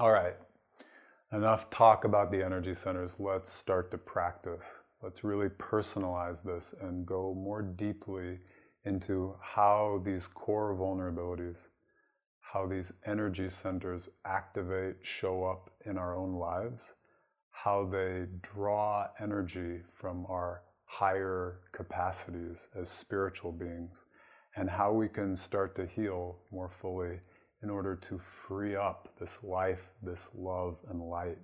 All right. Enough talk about the energy centers. Let's start to practice. Let's really personalize this and go more deeply into how these core vulnerabilities, how these energy centers activate, show up in our own lives, how they draw energy from our higher capacities as spiritual beings, and how we can start to heal more fully in order to free up this life, this love and light,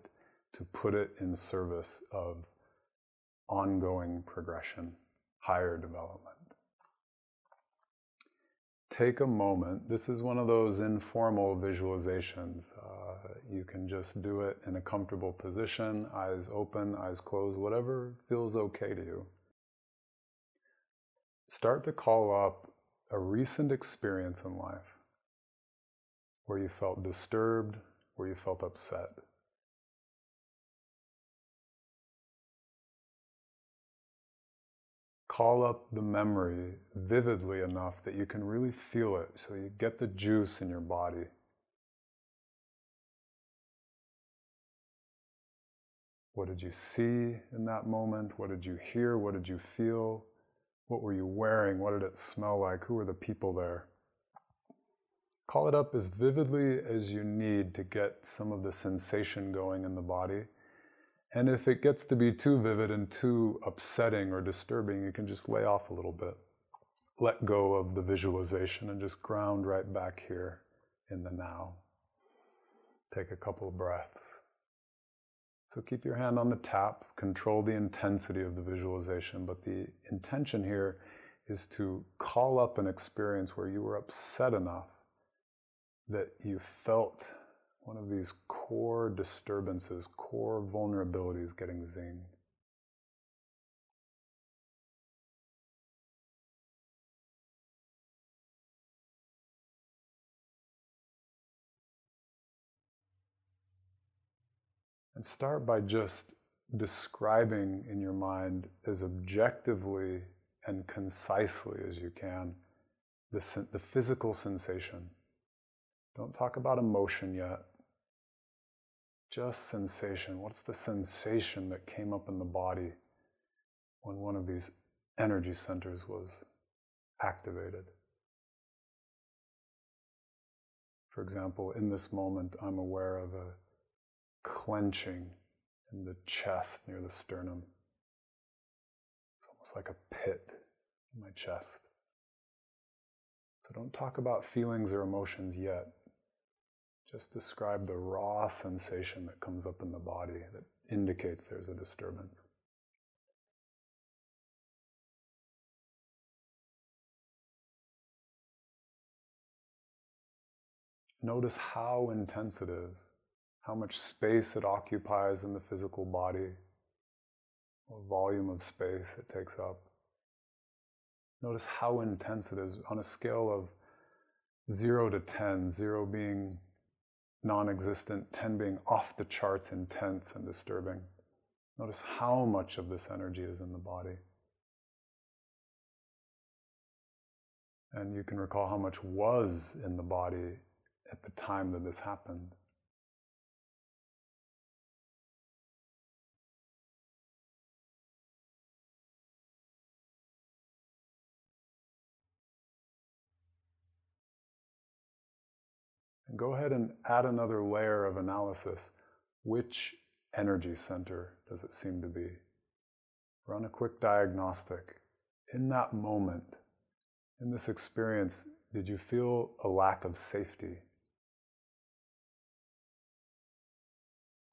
to put it in service of ongoing progression, higher development. Take a moment. This is one of those informal visualizations. Uh, you can just do it in a comfortable position, eyes open, eyes closed, whatever feels okay to you. Start to call up a recent experience in life where you felt disturbed, where you felt upset. Call up the memory vividly enough that you can really feel it so you get the juice in your body. What did you see in that moment? What did you hear? What did you feel? What were you wearing? What did it smell like? Who were the people there? Call it up as vividly as you need to get some of the sensation going in the body. And if it gets to be too vivid and too upsetting or disturbing, you can just lay off a little bit. Let go of the visualization and just ground right back here in the now. Take a couple of breaths. So keep your hand on the tap, control the intensity of the visualization, but the intention here is to call up an experience where you were upset enough that you felt one of these core disturbances, core vulnerabilities getting zinged. And start by just describing in your mind as objectively and concisely as you can the, the physical sensation. Don't talk about emotion yet. Just sensation. What's the sensation that came up in the body when one of these energy centers was activated? For example, in this moment, I'm aware of a clenching in the chest near the sternum. It's almost like a pit in my chest. So don't talk about feelings or emotions yet. Just describe the raw sensation that comes up in the body that indicates there's a disturbance. Notice how intense it is, how much space it occupies in the physical body, what volume of space it takes up. Notice how intense it is on a scale of 0 to 10, 0 being non existent, 10 being off the charts intense and disturbing. Notice how much of this energy is in the body. And you can recall how much was in the body at the time that this happened. And go ahead and add another layer of analysis. Which energy center does it seem to be? Run a quick diagnostic. In that moment, in this experience, did you feel a lack of safety?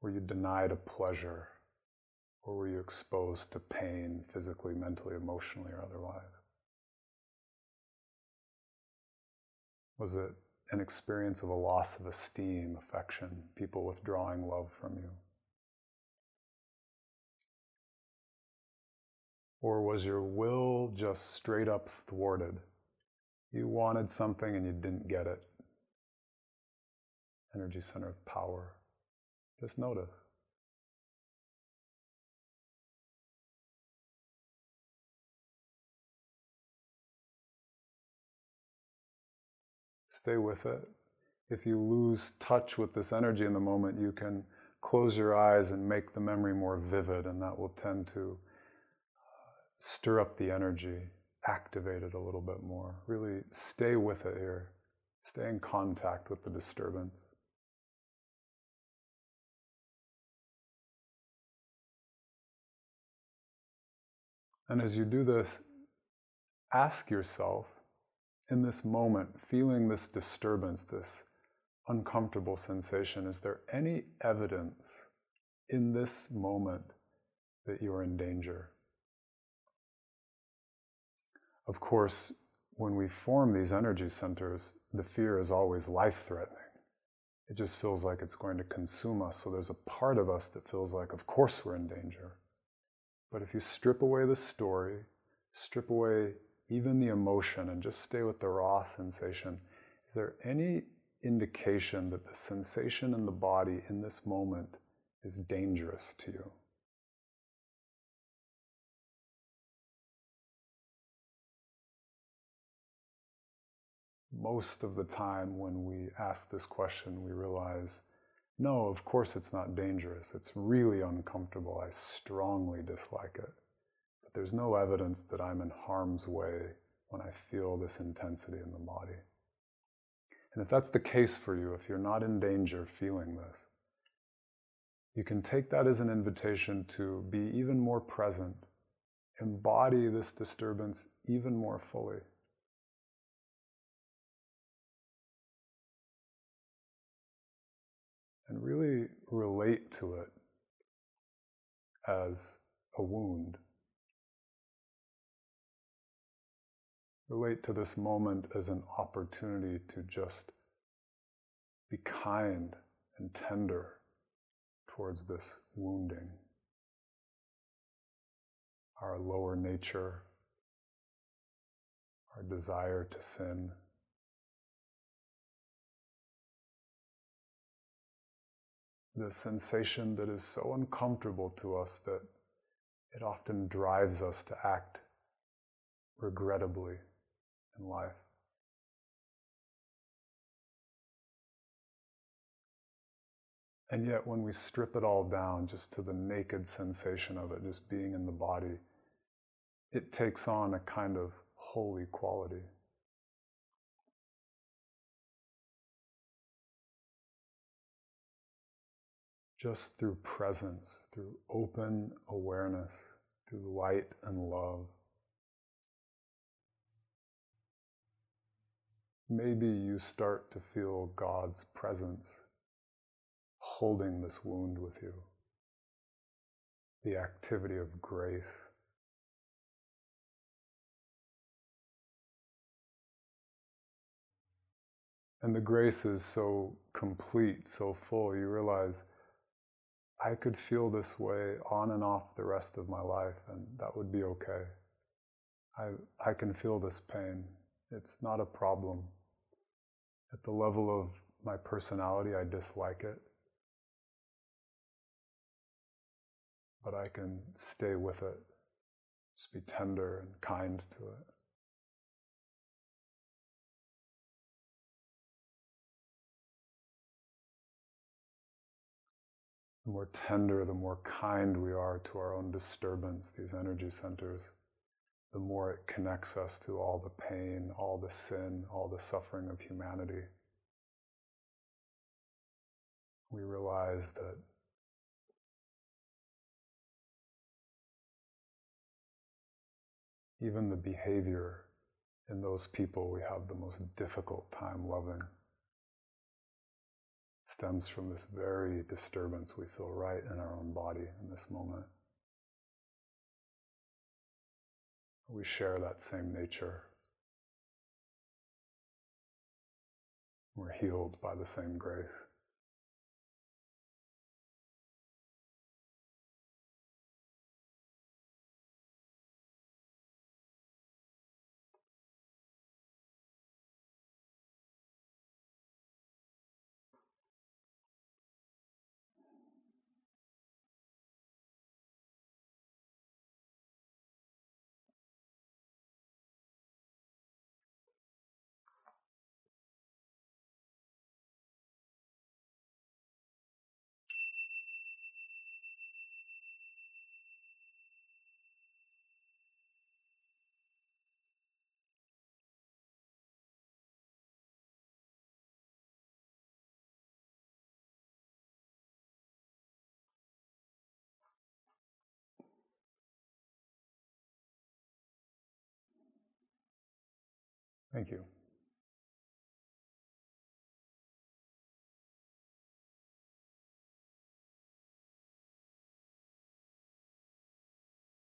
Were you denied a pleasure? Or were you exposed to pain physically, mentally, emotionally, or otherwise? Was it an experience of a loss of esteem, affection, people withdrawing love from you? Or was your will just straight up thwarted? You wanted something and you didn't get it. Energy center of power. Just notice. Stay with it. if you lose touch with this energy in the moment, you can close your eyes and make the memory more vivid, and that will tend to uh, stir up the energy, activate it a little bit more. Really stay with it here, stay in contact with the disturbance. And as you do this, ask yourself in this moment, feeling this disturbance, this uncomfortable sensation, is there any evidence in this moment that you are in danger? Of course, when we form these energy centers, the fear is always life threatening. It just feels like it's going to consume us. So there's a part of us that feels like, of course, we're in danger. But if you strip away the story, strip away even the emotion, and just stay with the raw sensation, is there any indication that the sensation in the body in this moment is dangerous to you? Most of the time, when we ask this question, we realize no, of course it's not dangerous. It's really uncomfortable. I strongly dislike it. There's no evidence that I'm in harm's way when I feel this intensity in the body. And if that's the case for you, if you're not in danger feeling this, you can take that as an invitation to be even more present, embody this disturbance even more fully. and really relate to it as a wound. Relate to this moment as an opportunity to just be kind and tender towards this wounding. Our lower nature, our desire to sin. the sensation that is so uncomfortable to us that it often drives us to act regrettably in life. And yet, when we strip it all down just to the naked sensation of it, just being in the body, it takes on a kind of holy quality. just through presence, through open awareness, through light and love. Maybe you start to feel God's presence holding this wound with you, the activity of grace. And the grace is so complete, so full, you realize I could feel this way on and off the rest of my life, and that would be okay. I, I can feel this pain. It's not a problem. At the level of my personality, I dislike it. But I can stay with it, just be tender and kind to it. The more tender, the more kind we are to our own disturbance, these energy centers, the more it connects us to all the pain, all the sin, all the suffering of humanity. We realize that even the behavior in those people we have the most difficult time loving stems from this very disturbance we feel right in our own body in this moment. We share that same nature. We're healed by the same grace. Thank you.